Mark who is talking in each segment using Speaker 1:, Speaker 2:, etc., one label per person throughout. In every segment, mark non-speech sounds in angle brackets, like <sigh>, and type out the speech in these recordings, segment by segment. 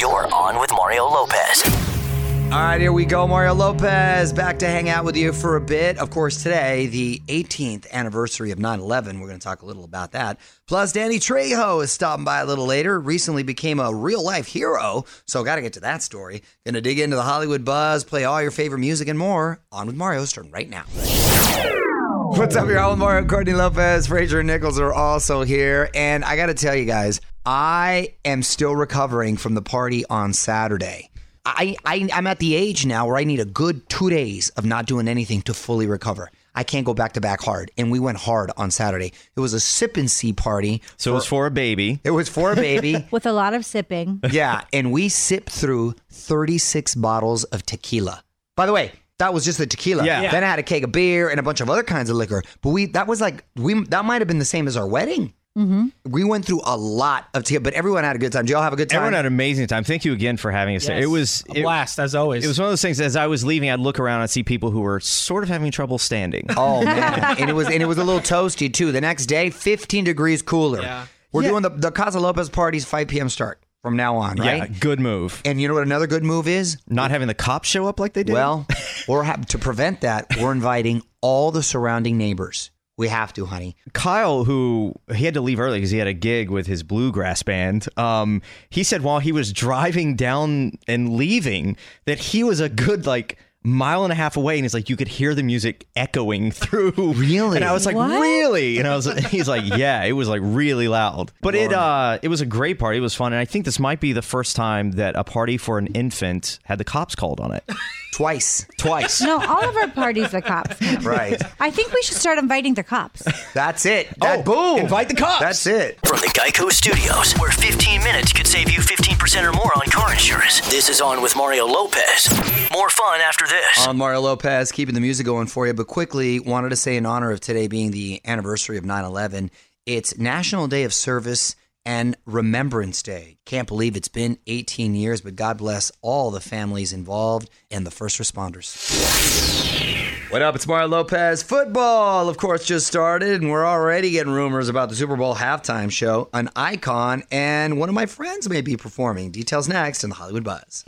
Speaker 1: You're on with Mario Lopez.
Speaker 2: All right, here we go. Mario Lopez back to hang out with you for a bit. Of course, today, the 18th anniversary of 9 11. We're going to talk a little about that. Plus, Danny Trejo is stopping by a little later. Recently became a real life hero. So, got to get to that story. Going to dig into the Hollywood buzz, play all your favorite music and more. On with Mario, starting right now. What's up, y'all? Mario Courtney Lopez, Fraser Nichols are also here. And I got to tell you guys, I am still recovering from the party on Saturday. I, I I'm at the age now where I need a good two days of not doing anything to fully recover. I can't go back to back hard, and we went hard on Saturday. It was a sip and see party.
Speaker 3: So it was for a baby.
Speaker 2: It was for a baby. <laughs>
Speaker 4: with a lot of sipping.
Speaker 2: yeah, and we sipped through 36 bottles of tequila. By the way, that was just the tequila.
Speaker 3: Yeah.
Speaker 2: Then I had a keg of beer and a bunch of other kinds of liquor. But we that was like we that might have been the same as our wedding. Mm-hmm. We went through a lot of tequila, but everyone had a good time. Did y'all have a good time?
Speaker 3: Everyone had an amazing time. Thank you again for having us. there. It was
Speaker 5: a
Speaker 3: it,
Speaker 5: blast as always.
Speaker 3: it was one of those things. As I was leaving, I'd look around and see people who were sort of having trouble standing.
Speaker 2: Oh man, and it was and it was a little toasty too. The next day, 15 degrees cooler.
Speaker 5: Yeah.
Speaker 2: We're
Speaker 3: Yeah.
Speaker 2: doing the the Casa Lopez parties 5 p.m. start from now on, right?
Speaker 3: Yeah, good move.
Speaker 2: And you know what another good move is?
Speaker 3: Not having the cops show up like they did.
Speaker 2: Well, <laughs> we're ha- to prevent that, we're inviting all the surrounding neighbors. We have to, honey.
Speaker 3: Kyle, who he had to leave early because he had a gig with his bluegrass band, um, he said while he was driving down and leaving that he was a good like mile and a half away, and he's like you could hear the music echoing <laughs> through.
Speaker 2: Really?
Speaker 3: And I was like,
Speaker 4: What?
Speaker 3: really? And I was, <laughs> he's like, yeah, it was like really loud, but it uh, it was a great party. It was fun, and I think this might be the first time that a party for an infant had the cops called on it
Speaker 2: Twice.
Speaker 3: twice.
Speaker 4: No, all of our parties, the cops. come.
Speaker 2: Right.
Speaker 4: I think we should start inviting the cops.
Speaker 2: That's it. That, boom.
Speaker 3: invite the cops.
Speaker 2: That's it.
Speaker 1: From the Geico Studios, where 15 minutes could save you 15% or more on car insurance. This is On with Mario Lopez. More fun after this.
Speaker 2: I'm Mario Lopez, keeping the music going for you, but quickly wanted to say in honor of today being the anniversary of 9 11, it's National Day of Service and Remembrance Day. Can't believe it's been 18 years, but God bless all the families involved and the first responders. What up? It's Mario Lopez. Football, of course, just started, and we're already getting rumors about the Super Bowl halftime show. An icon and one of my friends may be performing. Details next in the Hollywood Buzz.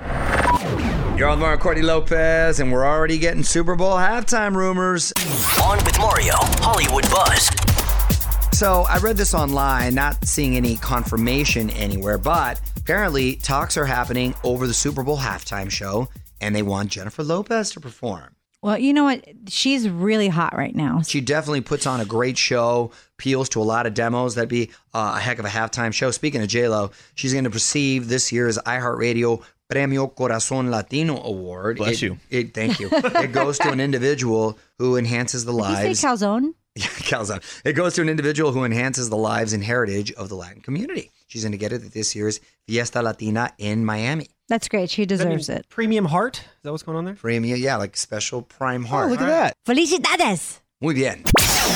Speaker 2: You're on Mario Courtney Lopez, and we're already getting Super Bowl halftime rumors.
Speaker 1: On with Mario, Hollywood Buzz.
Speaker 2: So I read this online, not seeing any confirmation anywhere, but apparently talks are happening over the Super Bowl halftime show, and they want Jennifer Lopez to perform.
Speaker 4: Well, you know what? She's really hot right now.
Speaker 2: She definitely puts on a great show, appeals to a lot of demos. That'd be uh, a heck of a halftime show. Speaking of J-Lo, she's going to receive this year's iHeartRadio Premio Corazon Latino Award.
Speaker 3: Bless
Speaker 2: It-
Speaker 3: you.
Speaker 2: It, thank you. it goes to an individual who enhances the
Speaker 4: Did you
Speaker 2: lives.
Speaker 4: say calzone? <laughs>
Speaker 2: Yeah, calzone. It goes to an individual who enhances the lives and heritage of the Latin community. She's going to get it at this year's Fiesta Latina in Miami.
Speaker 4: That's great. She deserves it.
Speaker 5: Premium heart. Is that what's going on there?
Speaker 2: Premium, yeah, like special prime heart.
Speaker 3: Oh, look at that.
Speaker 4: Felicidades.
Speaker 2: Muy bien.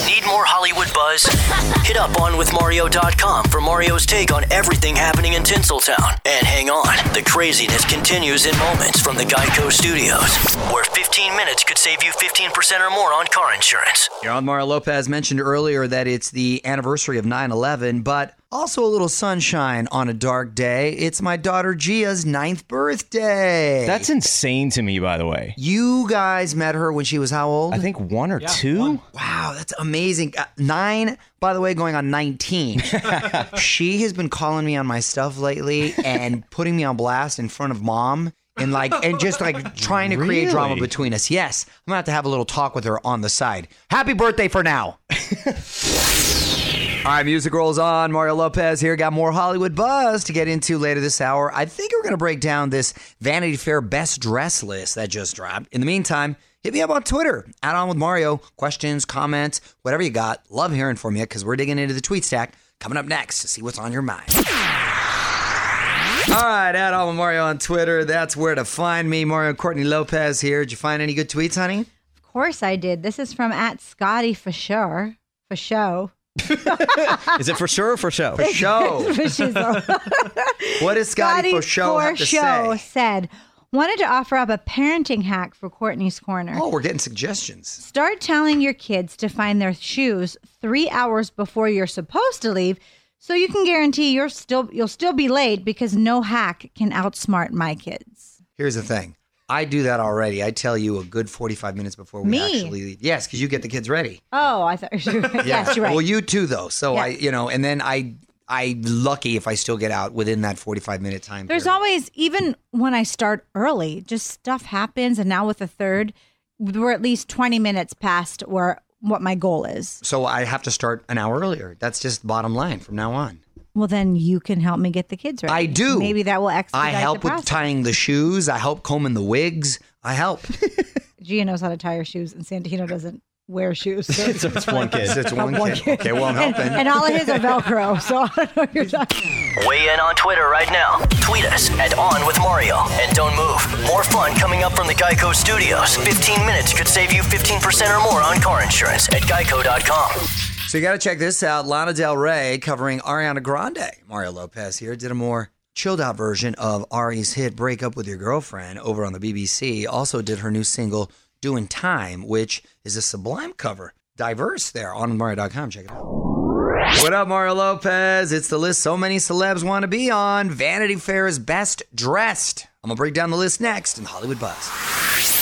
Speaker 1: Need more Hollywood buzz? <laughs> Hit up onwithmario.com for Mario's take on everything happening in Tinseltown. And hang on, the craziness continues in moments from the Geico Studios, where 15 minutes could save you 15% or more on car insurance.
Speaker 2: You're on Mario Lopez mentioned earlier that it's the anniversary of 9 11, but also a little sunshine on a dark day. It's my daughter Gia's ninth birthday.
Speaker 3: That's insane to me, by the way.
Speaker 2: you guys met her when she was how old?
Speaker 3: I think one or two.
Speaker 5: one.
Speaker 2: Wow, that's amazing. Uh, nine, by the way, going on 19. <laughs> she has been calling me on my stuff lately and putting me on blast in front of mom. And like, and just like trying to create drama between us. Yes, I'm gonna have to have a little talk with her on the side. Happy birthday for now. <laughs> All right, music rolls on. Mario Lopez here. Got more Hollywood buzz to get into later this hour. I think we're going to break down this Vanity Fair best dress list that just dropped. In the meantime, hit me up on Twitter. Add on with Mario. Questions, comments, whatever you got. Love hearing from you because we're digging into the tweet stack. Coming up next to see what's on your mind. All right, on with Mario on Twitter. That's where to find me. Mario Courtney Lopez here. Did you find any good tweets, honey?
Speaker 4: Of course I did. This is from at Scotty for sure. For show.
Speaker 3: Is it for sure or for show?
Speaker 2: For show. <laughs>
Speaker 4: For shizzle.
Speaker 2: what does Scotty, for show
Speaker 4: for
Speaker 2: have to
Speaker 4: show
Speaker 2: say?
Speaker 4: said, wanted to offer up a parenting hack for Courtney's Corner.
Speaker 2: Oh, we're getting suggestions.
Speaker 4: Start telling your kids to find their shoes three hours before you're supposed to leave So you can guarantee you're still you'll still be late because no hack can outsmart my kids.
Speaker 2: Here's the thing. I do that already. I tell you a good 45 minutes before we
Speaker 4: Me?
Speaker 2: actually leave. Yes, because you get the kids ready.
Speaker 4: Oh, I thought <laughs> you were <laughs> yes, you're right.
Speaker 2: Well, you too, though. So
Speaker 4: Yeah.
Speaker 2: I, you know, and then I, I lucky if I still get out within that 45 minute time.
Speaker 4: There's
Speaker 2: period.
Speaker 4: always even when I start early, just stuff happens and now with the third, we're at least 20 minutes past where what my goal is.
Speaker 2: So I have to start an hour earlier. That's just bottom line from now on.
Speaker 4: Well, then you can help me get the kids ready.
Speaker 2: I do.
Speaker 4: Maybe that will expedite
Speaker 2: I help
Speaker 4: the
Speaker 2: with tying the shoes. I help combing the wigs. I help. <laughs>
Speaker 4: Gia knows how to tie her shoes, and Santino doesn't wear shoes. So <laughs>
Speaker 3: So it's one <laughs> kid.
Speaker 2: It's one, kid. Okay, well, I'm
Speaker 4: and,
Speaker 2: helping.
Speaker 4: and all of his are Velcro, so I don't know what you're talking.
Speaker 1: Weigh in on Twitter right now. Tweet us at On With Mario. And don't move. More fun coming up from the Geico Studios. 15 minutes could save you 15% or more on car insurance at geico.com.
Speaker 2: So you got to check this out. Lana Del Rey covering Ariana Grande. Mario Lopez here did a more chilled out version of Ari's hit "Break Up with Your Girlfriend" over on the BBC. Also did her new single "Doing Time," which is a sublime cover. Diverse there on Mario.com. Check it out. What up, Mario Lopez? It's the list so many celebs want to be on. Vanity Fair's best dressed. I'm gonna break down the list next in Hollywood Buzz.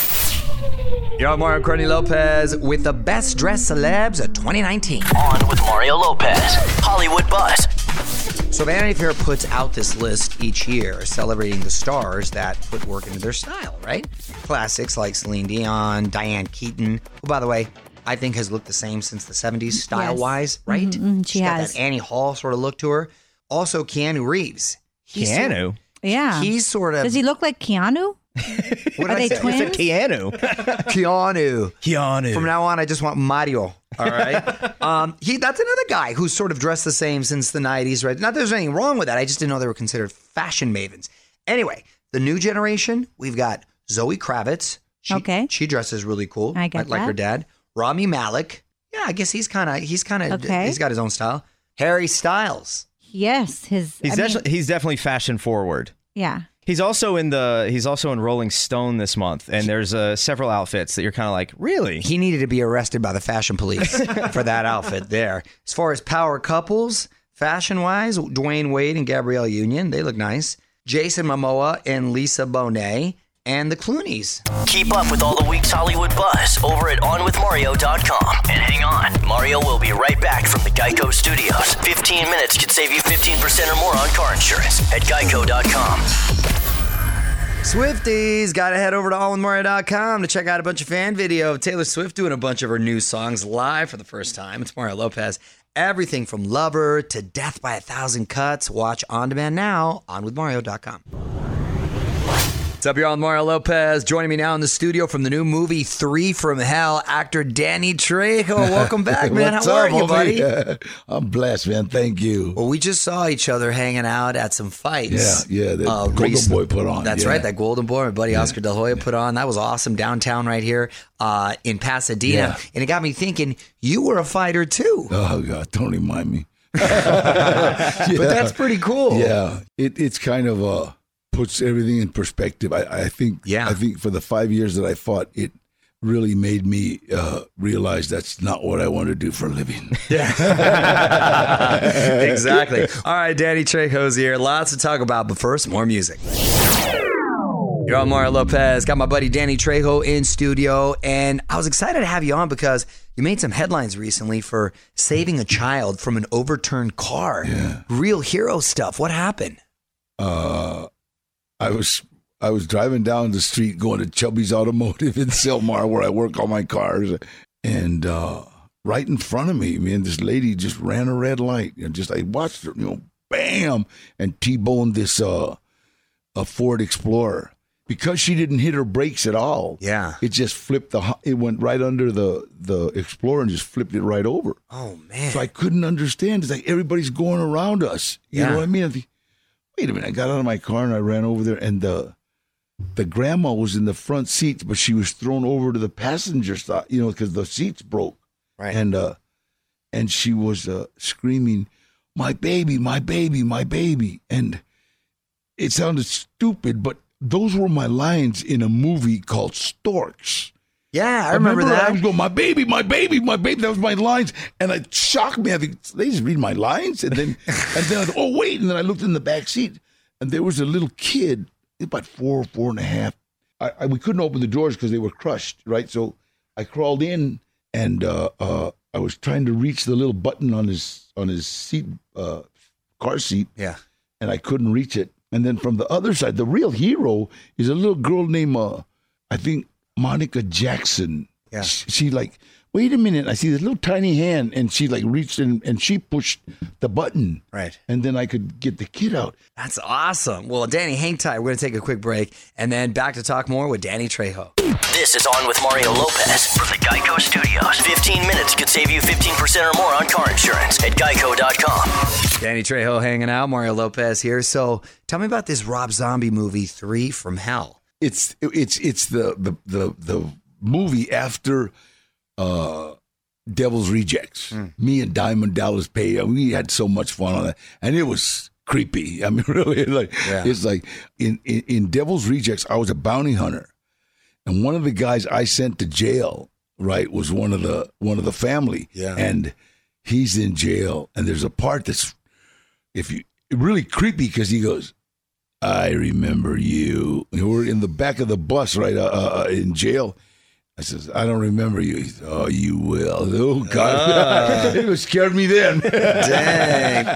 Speaker 2: Yo, Mario Courtney Lopez with the best dressed celebs of 2019.
Speaker 1: On with Mario Lopez. Hollywood Buzz.
Speaker 2: So Vanity Fair puts out this list each year celebrating the stars that put work into their style, right? Classics like Celine Dion, Diane Keaton, who by the way, I think has looked the same since the 70s style wise, right?
Speaker 4: mhm, she
Speaker 2: She's got that Annie Hall sort of look to her. Also Keanu Reeves. He's sort-
Speaker 3: Keanu.
Speaker 4: Yeah.
Speaker 2: He's sort of
Speaker 4: Does he look like Keanu?
Speaker 2: What did
Speaker 4: Are
Speaker 2: I
Speaker 4: they
Speaker 2: say?
Speaker 3: It's a
Speaker 4: twins?
Speaker 3: Keanu. <laughs>
Speaker 2: Keanu.
Speaker 3: Keanu.
Speaker 2: From now on, I just want Mario. All right. <laughs> um, he that's another guy who's sort of dressed the same since the '90s, right? Not that there's anything wrong with that. I just didn't know they were considered fashion mavens. Anyway, the new generation, we've got Zoe Kravitz. She,
Speaker 4: Okay.
Speaker 2: She dresses really cool.
Speaker 4: I get
Speaker 2: like, like her dad. Rami Malek. Yeah, I guess he's kind of he's kind of
Speaker 4: Okay.
Speaker 2: he's got his own style. Harry Styles.
Speaker 4: Yes, his.
Speaker 3: He's,
Speaker 4: I mean,
Speaker 3: he's definitely fashion forward.
Speaker 4: yeah.
Speaker 3: He's also in the he's also in Rolling Stone this month, and there's uh, several outfits that you're kind of like, really?
Speaker 2: He needed to be arrested by the fashion police <laughs> for that outfit there. As far as power couples, fashion wise, Dwyane Wade and Gabrielle Union, they look nice. Jason Momoa and Lisa Bonet, and the Clooney's.
Speaker 1: Keep up with all the week's Hollywood buzz over at OnWithMario.com. And hang on, Mario will be right back from the Geico Studios. 15 minutes could save you 15% or more on car insurance at Geico.com.
Speaker 2: Swifties, got to head over to onwithmario.com to check out a bunch of fan video of Taylor Swift doing a bunch of her new songs live for the first time. It's Mario Lopez. Everything from Lover to Death by a Thousand Cuts. Watch on demand now on withmario.com. What's up, y'all? Mario Lopez. Joining me now in the studio from the new movie Three from Hell, actor Danny Trejo. <laughs> Welcome back, man. How are you, buddy? <laughs>
Speaker 5: I'm blessed, man. Thank you.
Speaker 2: Well, we just saw each other hanging out at some fights.
Speaker 5: Yeah, yeah, that
Speaker 2: uh,
Speaker 5: Golden
Speaker 2: recent-
Speaker 5: Boy put on,
Speaker 2: That's
Speaker 5: yeah.
Speaker 2: right, that Golden Boy, my buddy Oscar De La Hoya put on. That was awesome downtown right here uh, in Pasadena.
Speaker 5: Yeah.
Speaker 2: And it got me thinking, you were a fighter too.
Speaker 5: Oh God, don't remind me. <laughs>
Speaker 2: But that's pretty cool.
Speaker 5: Yeah, it, it's kind of uh puts everything in perspective. I, I think.
Speaker 2: Yeah.
Speaker 5: I think for the five years that I fought, it really made me uh, realize that's not what I want to do for a living. <laughs> Yeah.
Speaker 2: exactly. All right, Danny Trejo's here. Lots to talk about, but first, more music. You're on Mario Lopez. Got my buddy Danny Trejo in studio, and I was excited to have you on because you made some headlines recently for saving a child from an overturned car.
Speaker 5: Yeah.
Speaker 2: Real hero stuff. What happened?
Speaker 5: uh, I was I was driving down the street going to Chubby's Automotive in Sylmar where I work on my cars, and uh, right in front of me, man, this lady just ran a red light, and just I watched her, you know, bam, and t-boned this uh, a Ford Explorer because she didn't hit her brakes at all.
Speaker 2: Yeah.
Speaker 5: it just flipped the it went right under the the Explorer and just flipped it right over.
Speaker 2: Oh man.
Speaker 5: So I couldn't understand. It's like everybody's going around us. You
Speaker 2: Yeah.
Speaker 5: know what I mean? Wait a minute. I got out of my car and I ran over there, and the the grandma was in the front seat, but she was thrown over to the passenger side. You know, because the seats broke,
Speaker 2: right.
Speaker 5: and uh, and she was uh, screaming, "My baby, my baby, my baby!" And it sounded stupid, but those were my lines in a movie called Storks.
Speaker 2: Yeah, I remember,
Speaker 5: I
Speaker 2: that.
Speaker 5: I was going, my baby, my baby, my baby. That was my lines, and it shocked me. I think they just read my lines, and then, <laughs> and then, I thought, oh wait, and then I looked in the back seat, and there was a little kid, about four, four and a half. I, I we couldn't open the doors because they were crushed, right? So I crawled in, and uh, uh, I was trying to reach the little button on his on his seat, uh, car seat,
Speaker 2: Yeah.
Speaker 5: and I couldn't reach it. And then from the other side, the real hero is a little girl named, uh, I think, Monica Jackson.
Speaker 2: Yeah.
Speaker 5: She, she like, wait a minute, I see this little tiny hand, and she like reached in and she pushed the button.
Speaker 2: Right.
Speaker 5: And then I could get the kid out.
Speaker 2: That's awesome. Well, Danny, hang tight. We're going to take a quick break and then back to talk more with Danny Trejo.
Speaker 1: This is On with Mario Lopez from the Geico Studios. 15 minutes could save you 15% or more on car insurance at geico.com.
Speaker 2: Danny Trejo hanging out. Mario Lopez here. So tell me about this Rob Zombie movie, Three from Hell.
Speaker 5: It's it's it's the the the, the movie after uh Devil's Rejects. Me and Diamond Dallas Page, we had so much fun on that, and it was creepy. <laughs> I mean, really, like
Speaker 2: Yeah.
Speaker 5: it's like in, in in Devil's Rejects, I was a bounty hunter, and one of the guys I sent to jail, right, was one of the one of the family,
Speaker 2: Yeah.
Speaker 5: and he's in jail, and there's a part that's if you really creepy because he goes. I remember you. And We're in the back of the bus, right, uh, uh, uh, in jail. I says, I don't remember you. He said, oh, you will. <laughs> Oh, God. <laughs> it scared me then. <laughs>
Speaker 2: Dang.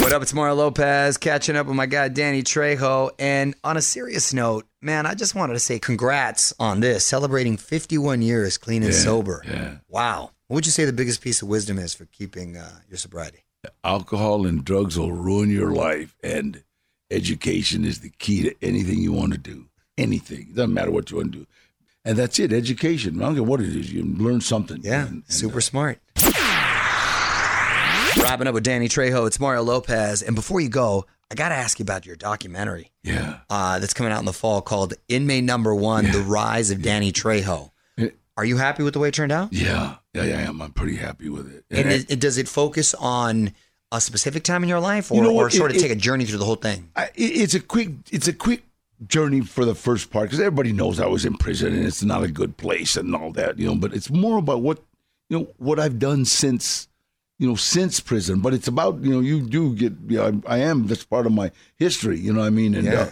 Speaker 2: what up? It's Mario Lopez catching up with my guy Danny Trejo. And on a serious note, man, I just wanted to say congrats on this, celebrating 51 years clean and sober.
Speaker 5: yeah.
Speaker 2: Wow. What would you say the biggest piece of wisdom is for keeping uh, your sobriety?
Speaker 5: Alcohol and drugs will ruin your life, and education is the key to anything you want to do. Anything. It doesn't matter what you want to do. And that's it, education. I don't care what it is. You learn something.
Speaker 2: Yeah,
Speaker 5: And- and,
Speaker 2: super
Speaker 5: uh,
Speaker 2: smart. Wrapping up with Danny Trejo, it's Mario Lopez. And before you go, I got to ask you about your documentary
Speaker 5: yeah.
Speaker 2: uh, that's coming out in the fall called Inmate Number One The Rise of Danny Trejo. Are you happy with the way it turned out?
Speaker 5: Yeah. Yeah, yeah, I am. I'm pretty happy with it.
Speaker 2: And
Speaker 5: I-
Speaker 2: it, it- does it focus on a specific time in your life or,
Speaker 5: You know
Speaker 2: or sort
Speaker 5: It-
Speaker 2: of take a journey through the whole thing?
Speaker 5: I, it- it's a quick it's a quick journey for the first part because everybody knows I was in prison and it's not a good place and all that you know but it's more about what you know what I've done since you know since prison but it's about you know you do get you know, I, I am that's part of my history you know what I mean and
Speaker 2: Yeah.
Speaker 5: uh,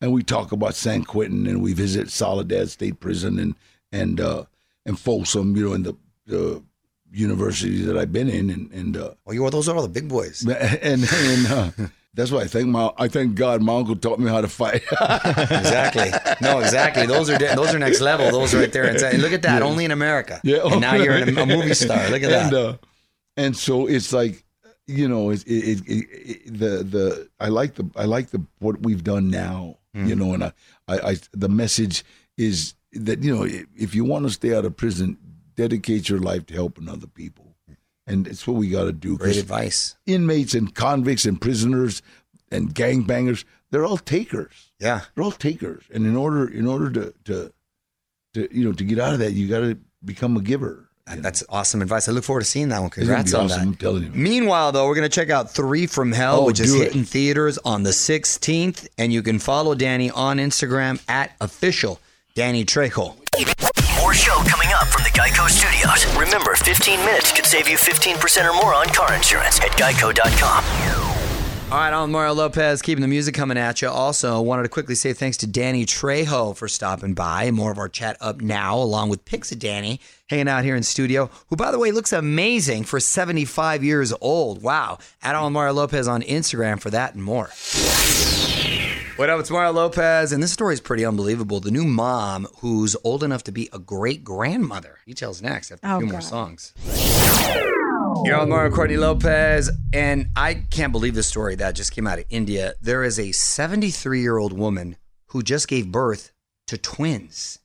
Speaker 5: and we talk about San Quentin and we visit Soledad State Prison and and uh, and Folsom you know in the the universities that I've been in and and uh,
Speaker 2: Well, you are those are all the big boys. <laughs>
Speaker 5: and and uh, that's why I thank my I thank God my uncle taught me how to fight. <laughs>
Speaker 2: exactly. No, exactly. Those are those are next level. Those right there. And look at that. Only in America.
Speaker 5: Yeah.
Speaker 2: And now you're a, movie star. Look at <laughs>
Speaker 5: and,
Speaker 2: that.
Speaker 5: Uh, and so it's like, you know, it, it, it, it, the the I like the I like the what we've done now. You know, and I, I, I the message is that you know if, you want to stay out of prison, dedicate your life to helping other people, and it's what we got to do.
Speaker 2: Great advice.
Speaker 5: inmates and convicts and prisoners and gangbangers, they're all takers.
Speaker 2: Yeah.
Speaker 5: They're all takers, and in order in order to to, to you know to get out of that, you got to become a giver.
Speaker 2: Uh, that's awesome advice. I look forward to seeing that one. Congrats on
Speaker 5: awesome,
Speaker 2: that. Meanwhile, though, we're going to check out Three from Hell,
Speaker 5: Oh,
Speaker 2: which is
Speaker 5: it.
Speaker 2: hitting theaters on the 16th. And you can follow Danny on Instagram at official Danny Trejo.
Speaker 1: More show coming up from the Geico Studios. Remember, 15 minutes could save you 15% or more on car insurance at geico.com.
Speaker 2: All right, I'm Mario Lopez, keeping the music coming at you. Also, wanted to quickly say thanks to Danny Trejo for stopping by. More of our chat up now, along with pics of Danny hanging out here in studio, who, by the way, looks amazing for 75 years old. Wow. At Mario Lopez on Instagram for that and more. What up? It's Mario Lopez, and this story is pretty unbelievable. The new mom who's old enough to be a great grandmother. Details next after a
Speaker 4: Oh,
Speaker 2: few more songs. You're on Mario Courtney Lopez, and I can't believe the story that just came out of India. There is a 73 year old woman who just gave birth to twins.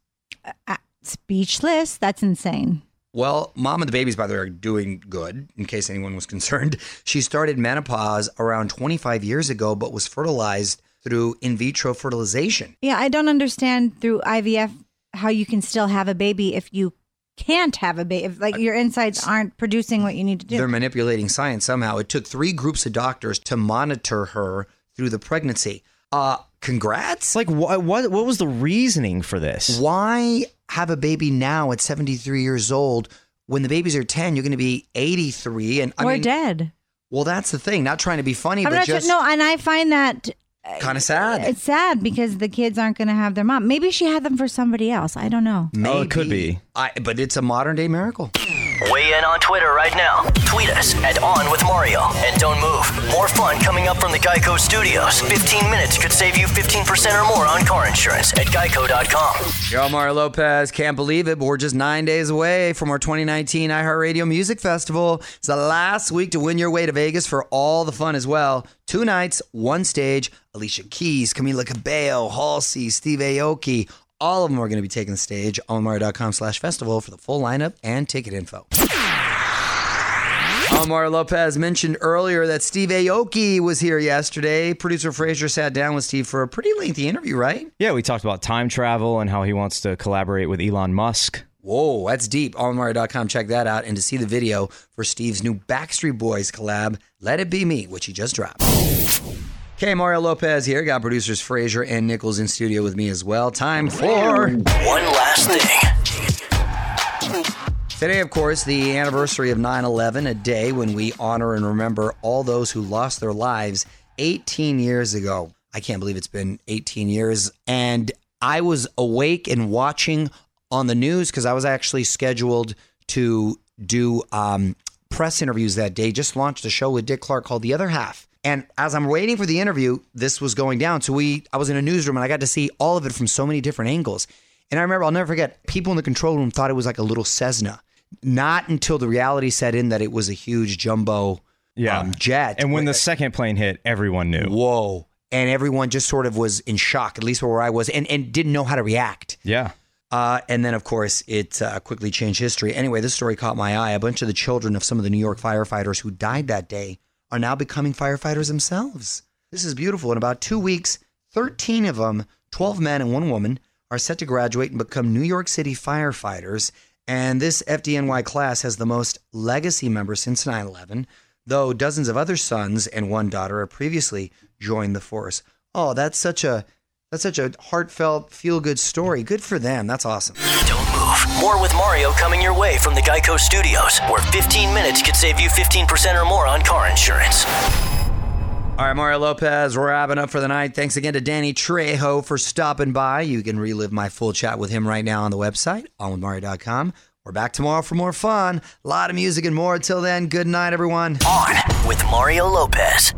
Speaker 4: Uh, speechless. That's insane.
Speaker 2: Well, mom and the babies, by the way, are doing good, in case anyone was <laughs> concerned. She started menopause around 25 years ago, but was fertilized through in vitro fertilization.
Speaker 4: Yeah, I don't understand through IVF how you can still have a baby if you can't have a baby. If like your insides aren't producing what you need to do.
Speaker 2: They're manipulating science somehow. It took three groups of doctors to monitor her through the pregnancy. Uh, congrats.
Speaker 3: Like what what what was the reasoning for this?
Speaker 2: Why have a baby now at 73 years old? When the babies are 10, you're going to be 83. And I
Speaker 4: or
Speaker 2: mean,
Speaker 4: dead.
Speaker 2: well, that's the thing. Not trying to be funny,
Speaker 4: I'm
Speaker 2: but just
Speaker 4: sure. No, and I find that
Speaker 2: kind of sad.
Speaker 4: it's sad because the kids aren't going to have their mom. Maybe she had them for somebody else. I don't know.
Speaker 3: Oh, it could be.
Speaker 2: I, but it's a modern day miracle.
Speaker 1: Weigh in on Twitter right now. Tweet us at On With Mario. And don't move. More fun coming up from the Geico Studios. 15 minutes could save you 15% or more on car insurance at geico.com.
Speaker 2: Yo, Mario Lopez, can't believe it, but we're just nine days away from our 2019 iHeartRadio Music Festival. It's the last week to win your way to Vegas for all the fun as well. Two nights, one stage. Alicia Keys, Camila Cabello, Halsey, Steve Aoki. All of them are going to be taking the stage on Mario.com slash festival for the full lineup and ticket info. Omar Lopez mentioned earlier that Steve Aoki was here yesterday. Producer Fraser sat down with Steve for a pretty lengthy interview, right?
Speaker 3: Yeah, we talked about time travel and how he wants to collaborate with Elon Musk.
Speaker 2: Whoa, that's deep. AllMario.com. Check that out. And to see the video for Steve's new Backstreet Boys collab, Let It Be Me, which he just dropped. Okay, Mario Lopez here. Got producers Fraser and Nichols in studio with me as well. Time for
Speaker 1: One last thing.
Speaker 2: today, of course, the anniversary of 9 11, a day when we honor and remember all those who lost their lives 18 years ago. I can't believe it's been 18 years. And I was awake and watching on the news because I was actually scheduled to do um, press interviews that day. Just launched a show with Dick Clark called The Other Half. And as I'm waiting for the interview, this was going down. So we, I was in a newsroom and I got to see all of it from so many different angles. And I remember, I'll never forget, people in the control room thought it was like a little Cessna. Not until the reality set in that it was a huge jumbo um, jet.
Speaker 3: And when the second plane hit, everyone knew.
Speaker 2: whoa, and everyone just sort of was in shock, at least where I was, and, and didn't know how to react.
Speaker 3: Yeah.
Speaker 2: Uh, and then, of course, it uh, quickly changed history. Anyway, this story caught my eye. A bunch of the children of some of the New York firefighters who died that day are now becoming firefighters themselves. This is beautiful. In about two weeks, 13 of them, 12 men and one woman, are set to graduate and become New York City firefighters. And this FDNY class has the most legacy members since 9 11, though dozens of other sons and one daughter have previously joined the force. Oh, that's such a that's such a heartfelt, feel good story. Good for them. That's awesome.
Speaker 1: Don't move. More with Mario coming your way from the Geico Studios, where 15 minutes could save you 15% or more on car insurance.
Speaker 2: All right, Mario Lopez wrapping up for the night. Thanks again to Danny Trejo for stopping by. You can relive my full chat with him right now on the website, onwithmario.com. We're back tomorrow for more fun, a lot of music and more. Until then, good night, everyone.
Speaker 1: On with Mario Lopez.